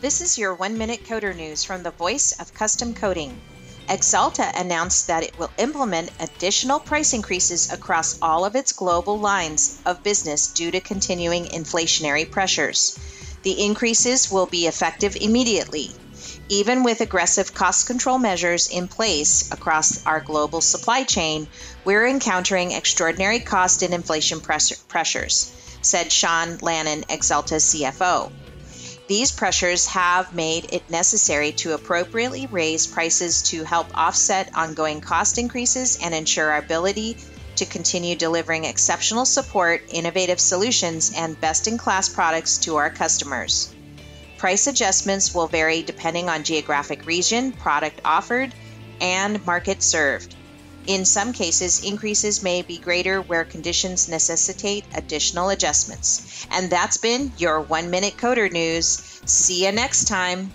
This is your one minute coder news from the voice of custom coding. Axalta announced that it will implement additional price increases across all of its global lines of business due to continuing inflationary pressures. The increases will be effective immediately. Even with aggressive cost control measures in place across our global supply chain, we're encountering extraordinary cost and inflation pressures, said Sean Lannon, Axalta's CFO. These pressures have made it necessary to appropriately raise prices to help offset ongoing cost increases and ensure our ability to continue delivering exceptional support, innovative solutions, and best in class products to our customers. Price adjustments will vary depending on geographic region, product offered, and market served. In some cases, increases may be greater where conditions necessitate additional adjustments. And that's been your one minute coder news. See you next time.